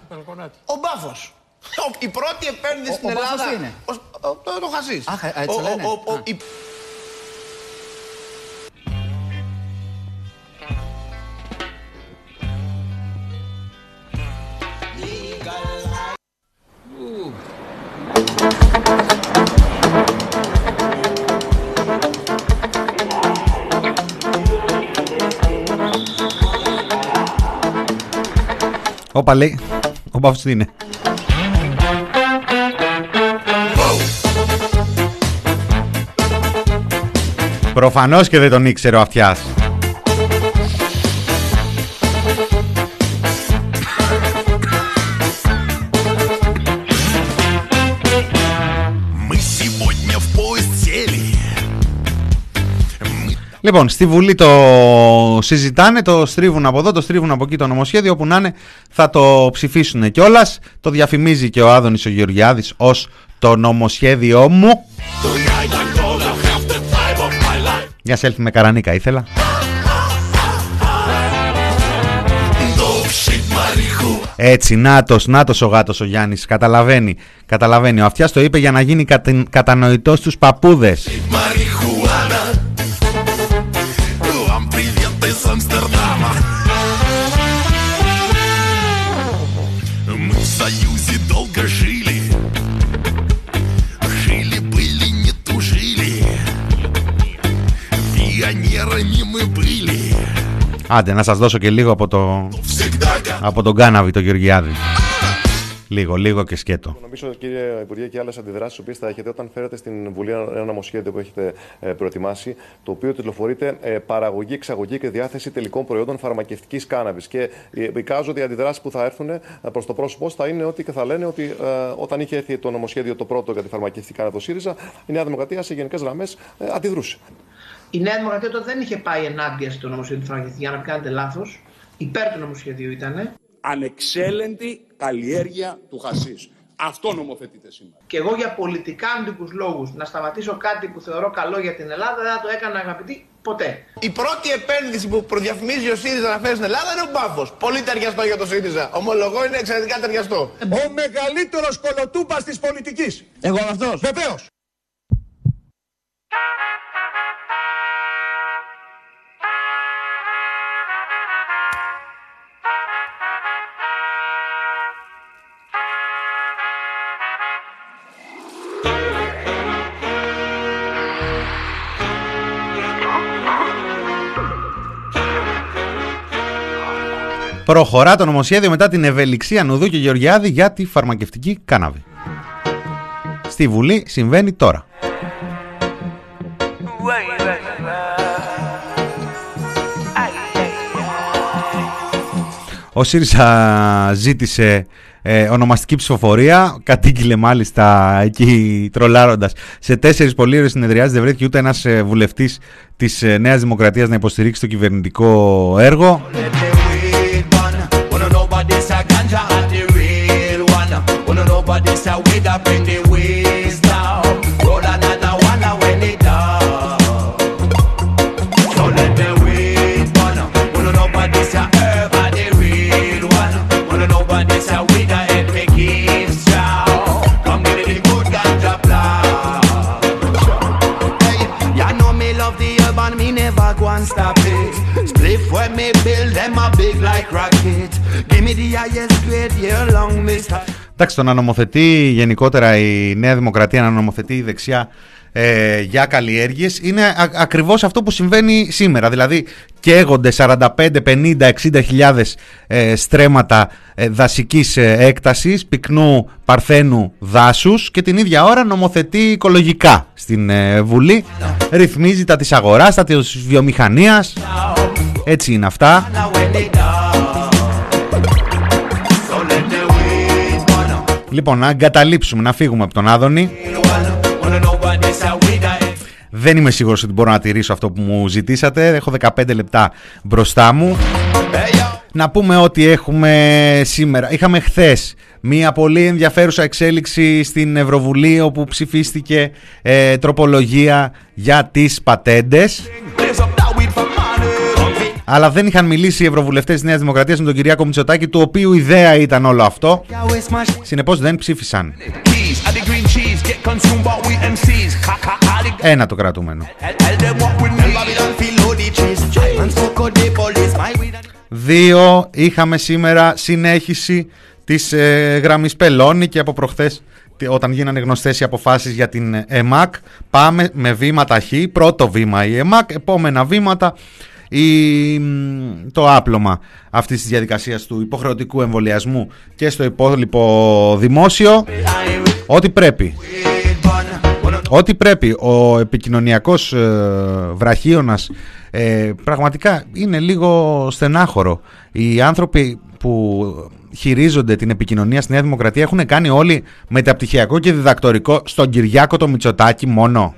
Ο Μπάφος. Η πρώτη επένδυση στην Ελλάδα. είναι; Ο, ο, το, το χασίς. Αχ, έτσι Ο- Όπα λέει. Ο Μπάφος τι είναι. Προφανώς και δεν τον ήξερε ο αυτιάς. Λοιπόν, στη Βουλή το συζητάνε, το στρίβουν από εδώ, το στρίβουν από εκεί το νομοσχέδιο, όπου να είναι θα το ψηφίσουν κιόλας. Το διαφημίζει και ο Άδωνης ο Γεωργιάδης ως το νομοσχέδιό μου. Μια selfie με καρανίκα ήθελα. Έτσι, νάτος, νάτος ο γάτος ο Γιάννης. καταλαβαίνει, καταλαβαίνει. Ο το είπε για να γίνει κατανοητός στους παππούδες. из Амстердама. Мы в союзе долго жили. Жили, были, не тужили. Пионерами мы были. Άντε, να σας δώσω και λίγο από, το... Всегда ко- από τον Κάναβη, τον Γεωργιάδη. Λίγο, λίγο και σκέτο. Νομίζω, κύριε Υπουργέ, και άλλες αντιδράσεις που θα έχετε όταν φέρετε στην Βουλή ένα ένα νομοσχέδιο που έχετε ε, προετοιμάσει, το οποίο τηλεφορείται ε, παραγωγή, εξαγωγή και διάθεση τελικών προϊόντων φαρμακευτικής κάναβης. Και ε, εικάζω ότι οι αντιδράσεις που θα έρθουν προς το πρόσωπό σας θα είναι ότι και θα λένε ότι ε, όταν είχε έρθει το νομοσχέδιο το πρώτο για τη φαρμακευτική κάναβη του ΣΥΡΙΖΑ, η Νέα Δημοκρατία σε γενικές γραμμές αντιδρούσε. Η Νέα Δημοκρατία τότε δεν είχε πάει ενάντια στο νομοσχέδιο του Φραγκιστή, για να μην κάνετε λάθος. Υπέρ του νομοσχεδίου ήταν. Ανεξέλεγκτη καλλιέργεια του χασίς. Αυτό νομοθετείται σήμερα. Και εγώ για πολιτικά αντικού λόγους να σταματήσω κάτι που θεωρώ καλό για την Ελλάδα δεν θα το έκανα αγαπητή ποτέ. Η πρώτη επένδυση που προδιαφημίζει ο ΣΥΡΙΖΑ να φέρει στην Ελλάδα είναι ο μπάφος. Πολύ ταιριαστό για το ΣΥΡΙΖΑ. Ομολογώ είναι εξαιρετικά ταιριαστό. Ο μεγαλύτερος κολοτούμπας της πολιτικής. Εγώ αυτός. Βεβαίως. Προχωρά το νομοσχέδιο μετά την ευελιξία Νουδού και Γεωργιάδη για τη φαρμακευτική κάναβη. Στη Βουλή συμβαίνει τώρα. Ο ΣΥΡΙΖΑ ζήτησε ε, ονομαστική ψηφοφορία. Κατήγγειλε μάλιστα εκεί τρολάροντας. Σε τέσσερις πολύωρες συνεδριάσεις δεν βρέθηκε ούτε ένας ε, βουλευτής της ε, Νέας Δημοκρατίας να υποστηρίξει το κυβερνητικό έργο. But no nobody say we that bring the wisdom Roll another one and when it down So let them wait but But no nobody say ever the real one But no nobody say we that epic gives down Come get the good ganja plan hey, You know me love the urban. me never go and stop it. Split when me build them a big like rocket. Εντάξει, το να νομοθετεί γενικότερα η Νέα Δημοκρατία, να νομοθετεί η δεξιά ε, για καλλιέργειες είναι α, ακριβώς αυτό που συμβαίνει σήμερα. Δηλαδή καίγονται 45, 50, 60 χιλιάδες ε, στρέμματα ε, δασικής ε, έκτασης, πυκνού παρθένου δάσους και την ίδια ώρα νομοθετεί οικολογικά στην ε, Βουλή. Ρυθμίζει τα της αγοράς, τα της βιομηχανίας. Έτσι είναι αυτά. Λοιπόν, να εγκαταλείψουμε, να φύγουμε από τον Άδωνη. Δεν είμαι σίγουρος ότι μπορώ να τηρήσω αυτό που μου ζητήσατε. Έχω 15 λεπτά μπροστά μου. Να πούμε ότι έχουμε σήμερα. Είχαμε χθες μία πολύ ενδιαφέρουσα εξέλιξη στην Ευρωβουλή όπου ψηφίστηκε ε, τροπολογία για τις πατέντες. Αλλά δεν είχαν μιλήσει οι ευρωβουλευτές της Νέας Δημοκρατίας με τον Κυριάκο Μητσοτάκη, του οποίου ιδέα ήταν όλο αυτό. Συνεπώς δεν ψήφισαν. Ένα το κρατούμενο. Δύο, είχαμε σήμερα συνέχιση της ε, γραμμής Πελώνη και από προχθές τε- όταν γίνανε γνωστές οι αποφάσεις για την ΕΜΑΚ πάμε με βήματα χ, πρώτο βήμα η ΕΜΑΚ, επόμενα βήματα η, το άπλωμα αυτής της διαδικασίας του υποχρεωτικού εμβολιασμού και στο υπόλοιπο δημόσιο ό,τι πρέπει. Ό,τι πρέπει. Ο επικοινωνιακός ε, βραχίωνας ε, πραγματικά είναι λίγο στενάχωρο. Οι άνθρωποι που χειρίζονται την επικοινωνία στη Νέα Δημοκρατία έχουν κάνει όλοι μεταπτυχιακό και διδακτορικό στον Κυριάκο το Μητσοτάκη μόνο.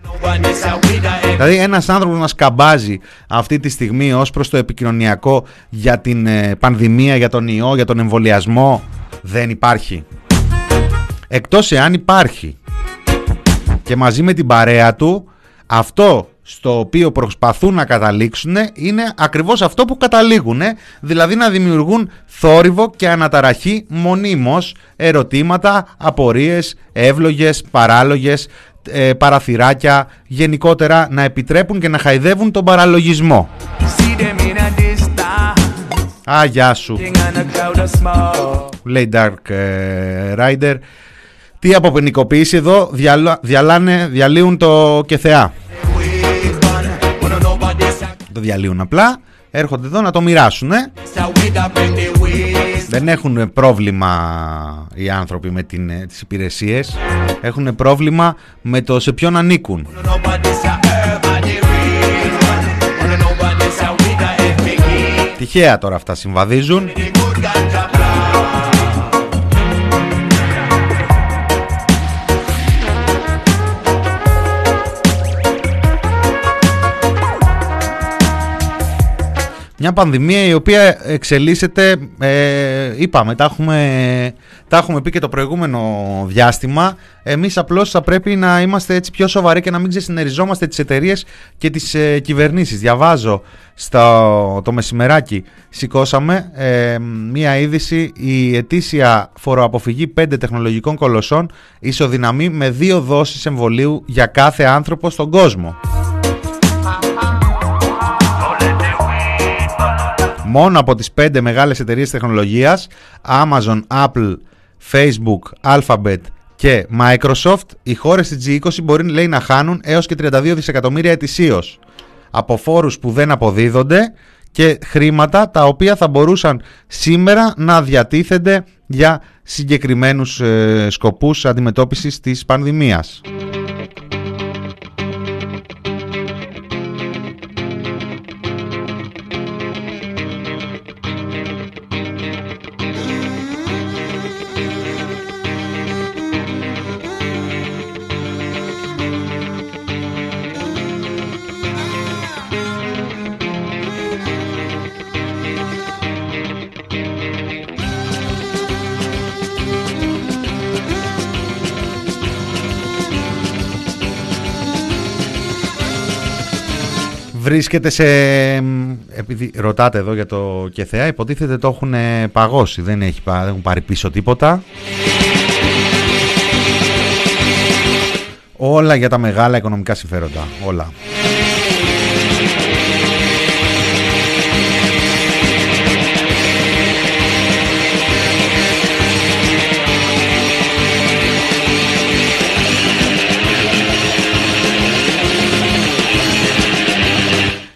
Δηλαδή ένας άνθρωπος να σκαμπάζει αυτή τη στιγμή ως προς το επικοινωνιακό για την ε, πανδημία, για τον ιό, για τον εμβολιασμό δεν υπάρχει. Εκτός εάν υπάρχει και μαζί με την παρέα του αυτό στο οποίο προσπαθούν να καταλήξουν είναι ακριβώς αυτό που καταλήγουν, δηλαδή να δημιουργούν θόρυβο και αναταραχή μονίμως, ερωτήματα, απορίες, εύλογες, παράλογες, ε, παραθυράκια, γενικότερα να επιτρέπουν και να χαϊδεύουν τον παραλογισμό. Α, γεια σου. Λέει Dark ε, Rider. Τι αποπενικοποίηση εδώ, διαλάνε, διαλύουν το και θεά. Το διαλύουν απλά, έρχονται εδώ να το μοιράσουν. Ε; Δεν έχουν πρόβλημα οι άνθρωποι με την, ε, τις υπηρεσίες, έχουν πρόβλημα με το σε ποιον ανήκουν. Τυχαία τώρα αυτά συμβαδίζουν. Μια πανδημία η οποία εξελίσσεται, ε, είπαμε, τα έχουμε, τα έχουμε πει και το προηγούμενο διάστημα. Εμείς απλώς θα πρέπει να είμαστε έτσι πιο σοβαροί και να μην ξεσυνεριζόμαστε τις εταιρείες και τις ε, κυβερνήσεις. Διαβάζω στο το μεσημεράκι, σηκώσαμε ε, μία είδηση, η ετήσια φοροαποφυγή πέντε τεχνολογικών κολοσσών ισοδυναμεί με δύο δόσεις εμβολίου για κάθε άνθρωπο στον κόσμο. Μόνο από τις πέντε μεγάλες εταιρείες τεχνολογίας Amazon, Apple, Facebook, Alphabet και Microsoft οι χώρες της G20 μπορεί λέει, να χάνουν έως και 32 δισεκατομμύρια ετησίως από φόρους που δεν αποδίδονται και χρήματα τα οποία θα μπορούσαν σήμερα να διατίθενται για συγκεκριμένους ε, σκοπούς αντιμετώπισης της πανδημίας. Βρίσκεται σε. Επειδή ρωτάτε εδώ για το ΚΕΘΕΑ, υποτίθεται το έχουν παγώσει. Δεν, έχει, δεν έχουν πάρει πίσω τίποτα. Όλα για τα μεγάλα οικονομικά συμφέροντα. Όλα.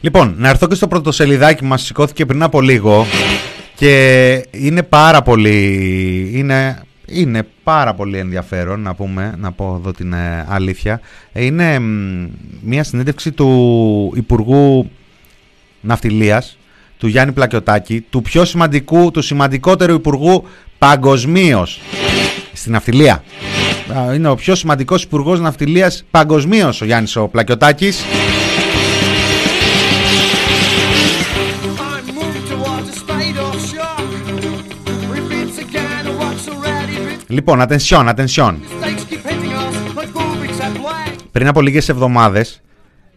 Λοιπόν, να έρθω και στο πρωτοσελιδάκι μας σηκώθηκε πριν από λίγο και είναι πάρα πολύ, είναι, είναι πάρα πολύ ενδιαφέρον να πούμε, να πω εδώ την ε, αλήθεια. Είναι μια συνέντευξη του Υπουργού Ναυτιλίας, του Γιάννη Πλακιωτάκη, του πιο σημαντικού, του σημαντικότερου Υπουργού παγκοσμίως στην ναυτιλία. Είναι ο πιο σημαντικός Υπουργός Ναυτιλίας παγκοσμίως ο Γιάννης ο Πλακιωτάκης. Λοιπόν, attention, attention. Πριν από λίγες εβδομάδες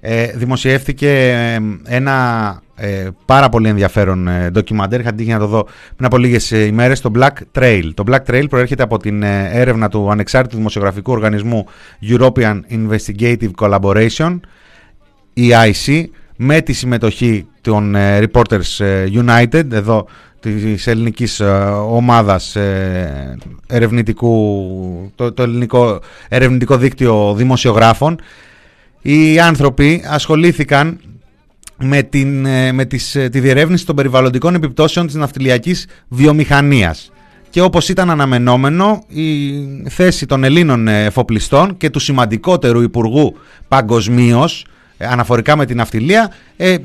ε, δημοσιεύτηκε ε, ένα ε, πάρα πολύ ενδιαφέρον ε, ντοκιμαντέρ, είχα τύχει να το δω πριν από λίγες ε, ημέρες, το Black Trail. Το Black Trail προέρχεται από την έρευνα του ανεξάρτητου δημοσιογραφικού οργανισμού European Investigative Collaboration, EIC, με τη συμμετοχή των Reporters United, εδώ της ελληνικής ε, ομάδας ε, ερευνητικού, το, το ελληνικό ερευνητικό δίκτυο δημοσιογράφων. Οι άνθρωποι ασχολήθηκαν με, την, ε, με τις, ε, τη διερεύνηση των περιβαλλοντικών επιπτώσεων της ναυτιλιακής βιομηχανίας. Και όπως ήταν αναμενόμενο, η θέση των Ελλήνων εφοπλιστών και του σημαντικότερου Υπουργού παγκοσμίως αναφορικά με την ναυτιλία ε,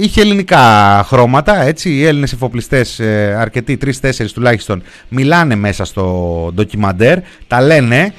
είχε ελληνικά χρώματα έτσι, οι Έλληνες εφοπλιστές αρκετοί, τρεις-τέσσερις τουλάχιστον μιλάνε μέσα στο ντοκιμαντέρ. Τα λένε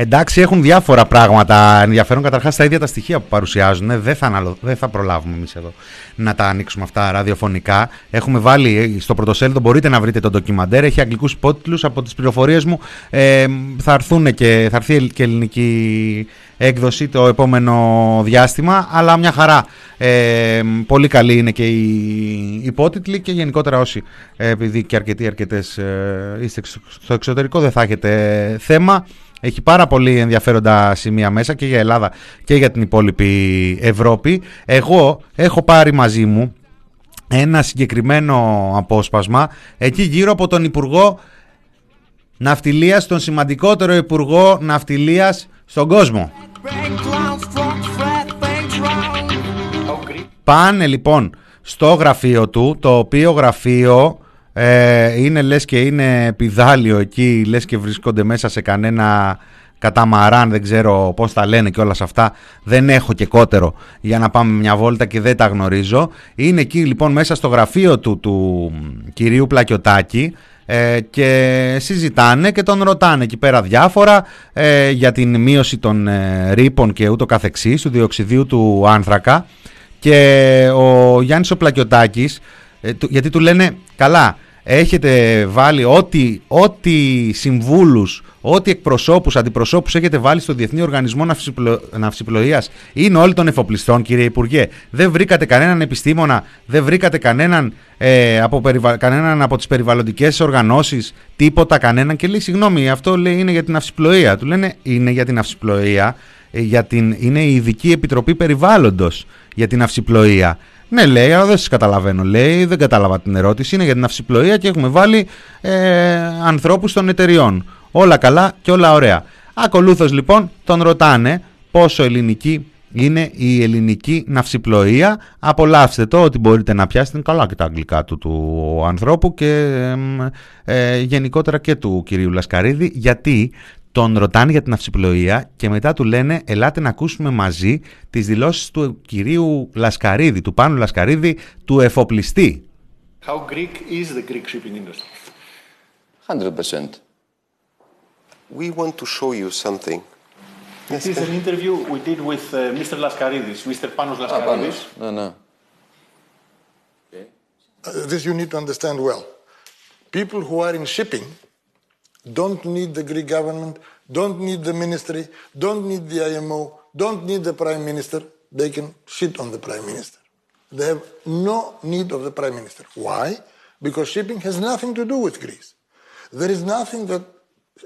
Εντάξει, έχουν διάφορα πράγματα ενδιαφέρον. Καταρχάς, τα ίδια τα στοιχεία που παρουσιάζουν δεν θα, δεν θα προλάβουμε εμείς εδώ να τα ανοίξουμε αυτά ραδιοφωνικά. Έχουμε βάλει στο πρωτοσέλιδο, μπορείτε να βρείτε το ντοκιμαντέρ. Έχει αγγλικούς υπότιτλους. Από τις πληροφορίες μου ε, θα, έρθουν και, θα έρθει και ελληνική έκδοση το επόμενο διάστημα. Αλλά μια χαρά. Ε, πολύ καλή είναι και η υπότιτλοι και γενικότερα όσοι, ε, επειδή και αρκετοί αρκετές ε, είστε στο εξωτερικό, δεν θα έχετε θέμα. Έχει πάρα πολύ ενδιαφέροντα σημεία μέσα και για Ελλάδα και για την υπόλοιπη Ευρώπη. Εγώ έχω πάρει μαζί μου ένα συγκεκριμένο απόσπασμα εκεί γύρω από τον Υπουργό Ναυτιλίας, τον σημαντικότερο Υπουργό Ναυτιλίας στον κόσμο. Πάνε λοιπόν στο γραφείο του, το οποίο γραφείο ε, είναι λες και είναι πιδάλιο εκεί, λες και βρίσκονται μέσα σε κανένα καταμαράν, δεν ξέρω πώς τα λένε και όλα αυτά, δεν έχω και κότερο για να πάμε μια βόλτα και δεν τα γνωρίζω. Είναι εκεί λοιπόν μέσα στο γραφείο του, του κυρίου Πλακιωτάκη ε, και συζητάνε και τον ρωτάνε εκεί πέρα διάφορα ε, για την μείωση των ε, ρήπων και ούτω καθεξής, του διοξιδίου του άνθρακα και ο Γιάννης ο Πλακιωτάκης, ε, γιατί του λένε καλά έχετε βάλει ό,τι, ό,τι συμβούλους, ό,τι εκπροσώπους, αντιπροσώπους έχετε βάλει στο Διεθνή Οργανισμό Ναυσιπλο... Ναυσιπλοείας είναι όλοι των εφοπλιστών κύριε Υπουργέ. Δεν βρήκατε κανέναν επιστήμονα, δεν βρήκατε κανέναν, ε, από, περιβα... κανέναν από τις περιβαλλοντικές οργανώσεις, τίποτα κανέναν και λέει συγγνώμη αυτό λέει είναι για την ναυσιπλοεία. Του λένε είναι για την ναυσιπλοεία, ε, για την... είναι η Ειδική Επιτροπή Περιβάλλοντος για την ναυσιπλοεία. Ναι, λέει, αλλά δεν σας καταλαβαίνω. Λέει, δεν κατάλαβα την ερώτηση. Είναι για την αυσιπλοεία και έχουμε βάλει ε, ανθρώπους των εταιριών. Όλα καλά και όλα ωραία. Ακολούθως λοιπόν τον ρωτάνε πόσο ελληνική είναι η ελληνική ναυσιπλοεία. Απολαύστε το ότι μπορείτε να πιάσετε καλά και τα αγγλικά του, του ανθρώπου και ε, γενικότερα και του κυρίου Λασκαρίδη γιατί τον ρωτάνε για την αυσιπλοεία και μετά του λένε ελάτε να ακούσουμε μαζί τις δηλώσεις του κυρίου Λασκαρίδη, του Πάνου Λασκαρίδη, του εφοπλιστή. How Greek is the Greek shipping industry? 100%. We want to show you something. This is an interview we did with uh, Mr. Laskaridis, Mr. Panos Laskaridis. Ah, no, no. Okay. Uh, this you need to understand well. People who are in shipping don't need the Greek government, don't need the ministry, don't need the IMO, don't need the prime minister. They can sit on the prime minister. They have no need of the prime minister. Why? Because shipping has nothing to do with Greece. There is nothing that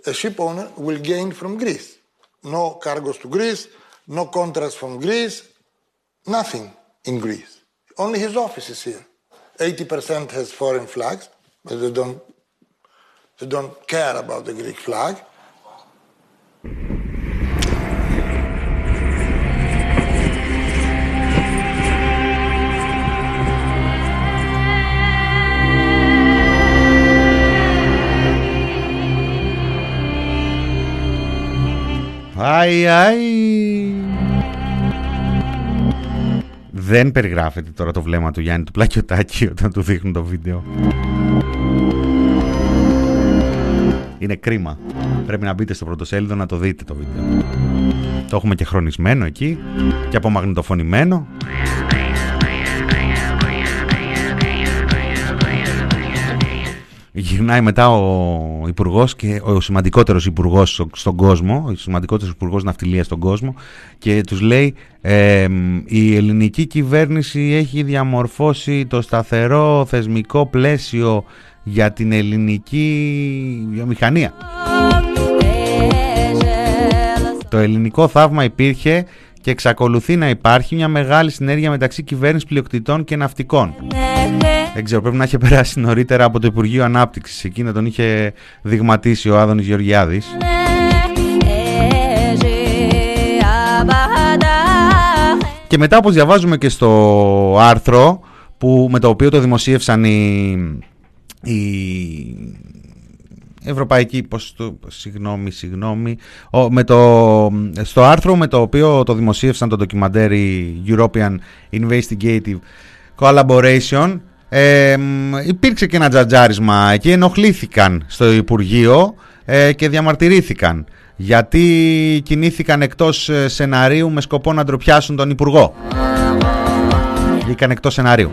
a ship owner will gain from Greece. No cargoes to Greece, no contracts from Greece, nothing in Greece. Only his office is here. 80% has foreign flags, but they don't They don't care about the Greek flag. Αϊ, αϊ. Δεν περιγράφεται τώρα το βλέμμα του Γιάννη του Πλακιωτάκη όταν του δείχνουν το βίντεο. Είναι κρίμα. Πρέπει να μπείτε στο πρωτοσέλιδο να το δείτε το βίντεο. Το έχουμε και χρονισμένο εκεί και απομαγνητοφωνημένο. Γυρνάει μετά ο υπουργός και ο σημαντικότερος υπουργός στον κόσμο, ο σημαντικότερος υπουργός ναυτιλίας στον κόσμο, και τους λέει: Η ελληνική κυβέρνηση έχει διαμορφώσει το σταθερό θεσμικό πλαίσιο για την ελληνική βιομηχανία. Το ελληνικό θαύμα υπήρχε και εξακολουθεί να υπάρχει μια μεγάλη συνέργεια μεταξύ κυβέρνησης πλειοκτητών και ναυτικών. Δεν ξέρω, πρέπει να είχε περάσει νωρίτερα από το Υπουργείο Ανάπτυξης. Εκεί να τον είχε δειγματίσει ο Άδωνης Γεωργιάδης. Και μετά όπως διαβάζουμε και στο άρθρο που, με το οποίο το δημοσίευσαν οι, οι Ευρωπαϊκή, πώς το, συγγνώμη, συγγνώμη, ο, με το, στο άρθρο με το οποίο το δημοσίευσαν το ντοκιμαντέρι European Investigative Collaboration ε, υπήρξε και ένα τζατζάρισμα εκεί, ενοχλήθηκαν στο Υπουργείο ε, και διαμαρτυρήθηκαν γιατί κινήθηκαν εκτός ε, σεναρίου με σκοπό να ντροπιάσουν τον Υπουργό. Βγήκαν εκτός σεναρίου.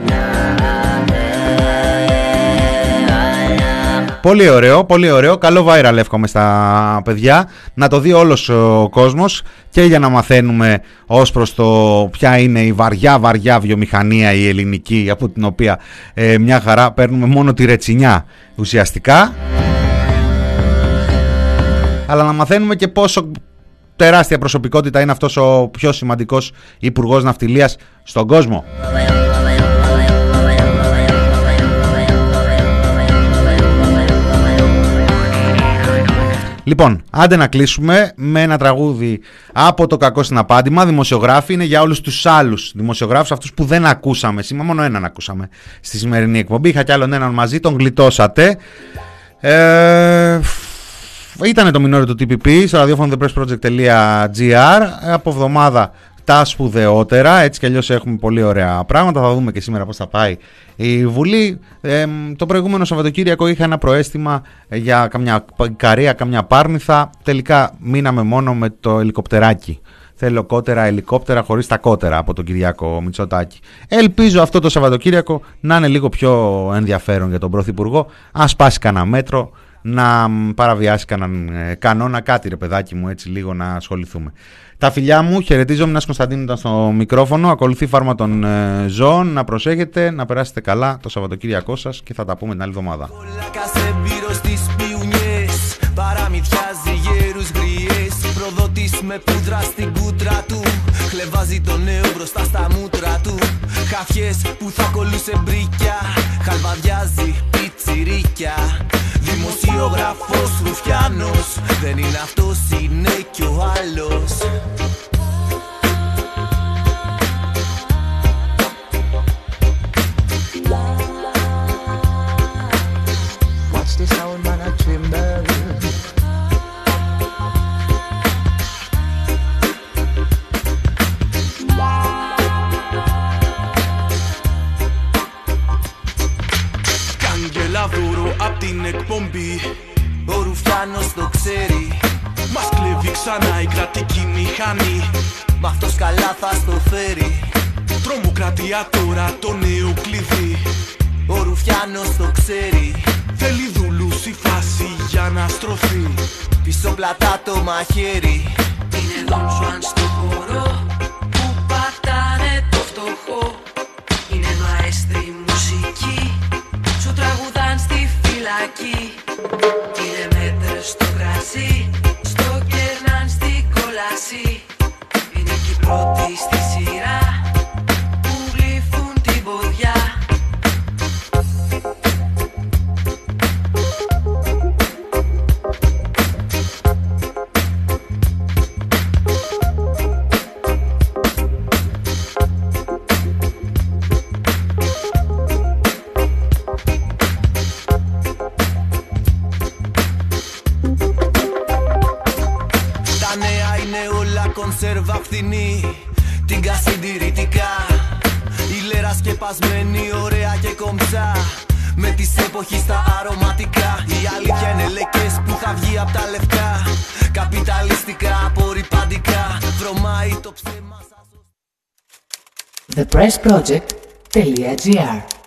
Πολύ ωραίο, πολύ ωραίο. Καλό viral εύχομαι στα παιδιά. Να το δει όλος ο κόσμος και για να μαθαίνουμε ως προς το ποια είναι η βαριά βαριά βιομηχανία η ελληνική από την οποία ε, μια χαρά παίρνουμε μόνο τη ρετσινιά ουσιαστικά. Αλλά να μαθαίνουμε και πόσο τεράστια προσωπικότητα είναι αυτός ο πιο σημαντικός υπουργός ναυτιλίας στον κόσμο. Λοιπόν, άντε να κλείσουμε με ένα τραγούδι από το κακό στην απάντημα. Δημοσιογράφοι είναι για όλους τους άλλους δημοσιογράφους, αυτούς που δεν ακούσαμε σήμερα. Μόνο έναν ακούσαμε στη σημερινή εκπομπή. Είχα κι άλλον έναν μαζί, τον γλιτώσατε. Ε, ήταν το μινόριο του TPP στο ραδιόφωνο thepressproject.gr από εβδομάδα τα σπουδαιότερα. Έτσι κι αλλιώς έχουμε πολύ ωραία πράγματα. Θα δούμε και σήμερα πώς θα πάει η Βουλή. Ε, το προηγούμενο Σαββατοκύριακο είχα ένα προέστημα για καμιά καρία, καμιά πάρνηθα. Τελικά μείναμε μόνο με το ελικοπτεράκι. Θέλω κότερα ελικόπτερα χωρίς τα κότερα από τον Κυριάκο Μητσοτάκη. Ελπίζω αυτό το Σαββατοκύριακο να είναι λίγο πιο ενδιαφέρον για τον Πρωθυπουργό. Α πάσει κανένα μέτρο, να παραβιάσει κανέναν ε, κανόνα, κάτι ρε παιδάκι μου έτσι λίγο να ασχοληθούμε. Τα φιλιά μου, χαιρετίζομαι. Ένα Κωνσταντίνου ήταν στο μικρόφωνο. Ακολουθεί φάρμα των ε, ζώων. Να προσέχετε, να περάσετε καλά το Σαββατοκύριακό σας και θα τα πούμε την άλλη εβδομάδα. με πούδρα στην κούτρα του Χλεβάζει το νέο μπροστά στα μούτρα του Χαφιές που θα κολούσε μπρίκια Χαλβαδιάζει πιτσιρίκια Δημοσιογραφός Ρουφιάνος. Δεν είναι αυτός είναι κι ο άλλος. Watch the sound man a tremble Βρωμάει το ψέμα thepressproject.gr